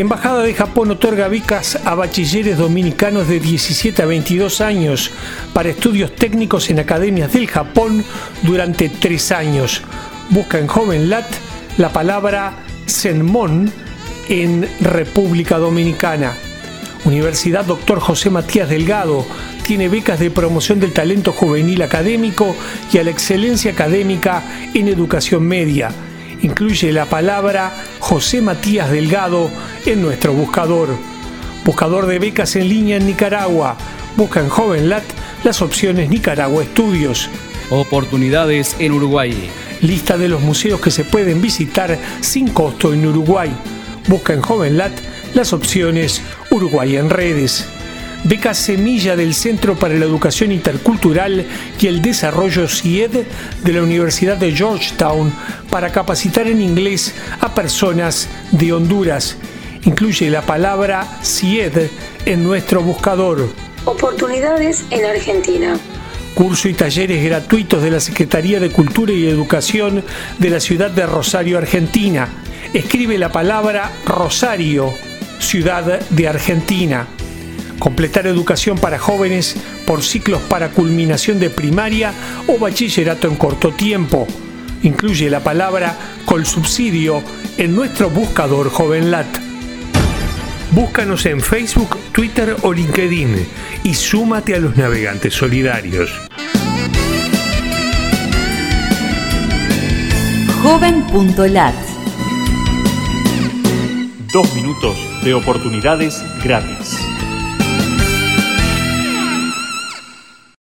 Embajada de Japón otorga becas a bachilleres dominicanos de 17 a 22 años para estudios técnicos en academias del Japón durante tres años. Busca en JovenLat la palabra Senmon en República Dominicana. Universidad Dr. José Matías Delgado tiene becas de promoción del talento juvenil académico y a la excelencia académica en educación media incluye la palabra José Matías Delgado en nuestro buscador. Buscador de becas en línea en Nicaragua. Busca en JovenLat las opciones Nicaragua Estudios. Oportunidades en Uruguay. Lista de los museos que se pueden visitar sin costo en Uruguay. Busca en JovenLat las opciones Uruguay en redes beca Semilla del Centro para la Educación Intercultural y el Desarrollo CIED de la Universidad de Georgetown para capacitar en inglés a personas de Honduras. Incluye la palabra CIED en nuestro buscador. Oportunidades en Argentina. Curso y talleres gratuitos de la Secretaría de Cultura y Educación de la ciudad de Rosario, Argentina. Escribe la palabra Rosario, ciudad de Argentina completar educación para jóvenes por ciclos para culminación de primaria o bachillerato en corto tiempo. Incluye la palabra subsidio en nuestro buscador JovenLat. Búscanos en Facebook, Twitter o LinkedIn y súmate a los navegantes solidarios. Joven.lat Dos minutos de oportunidades gratis.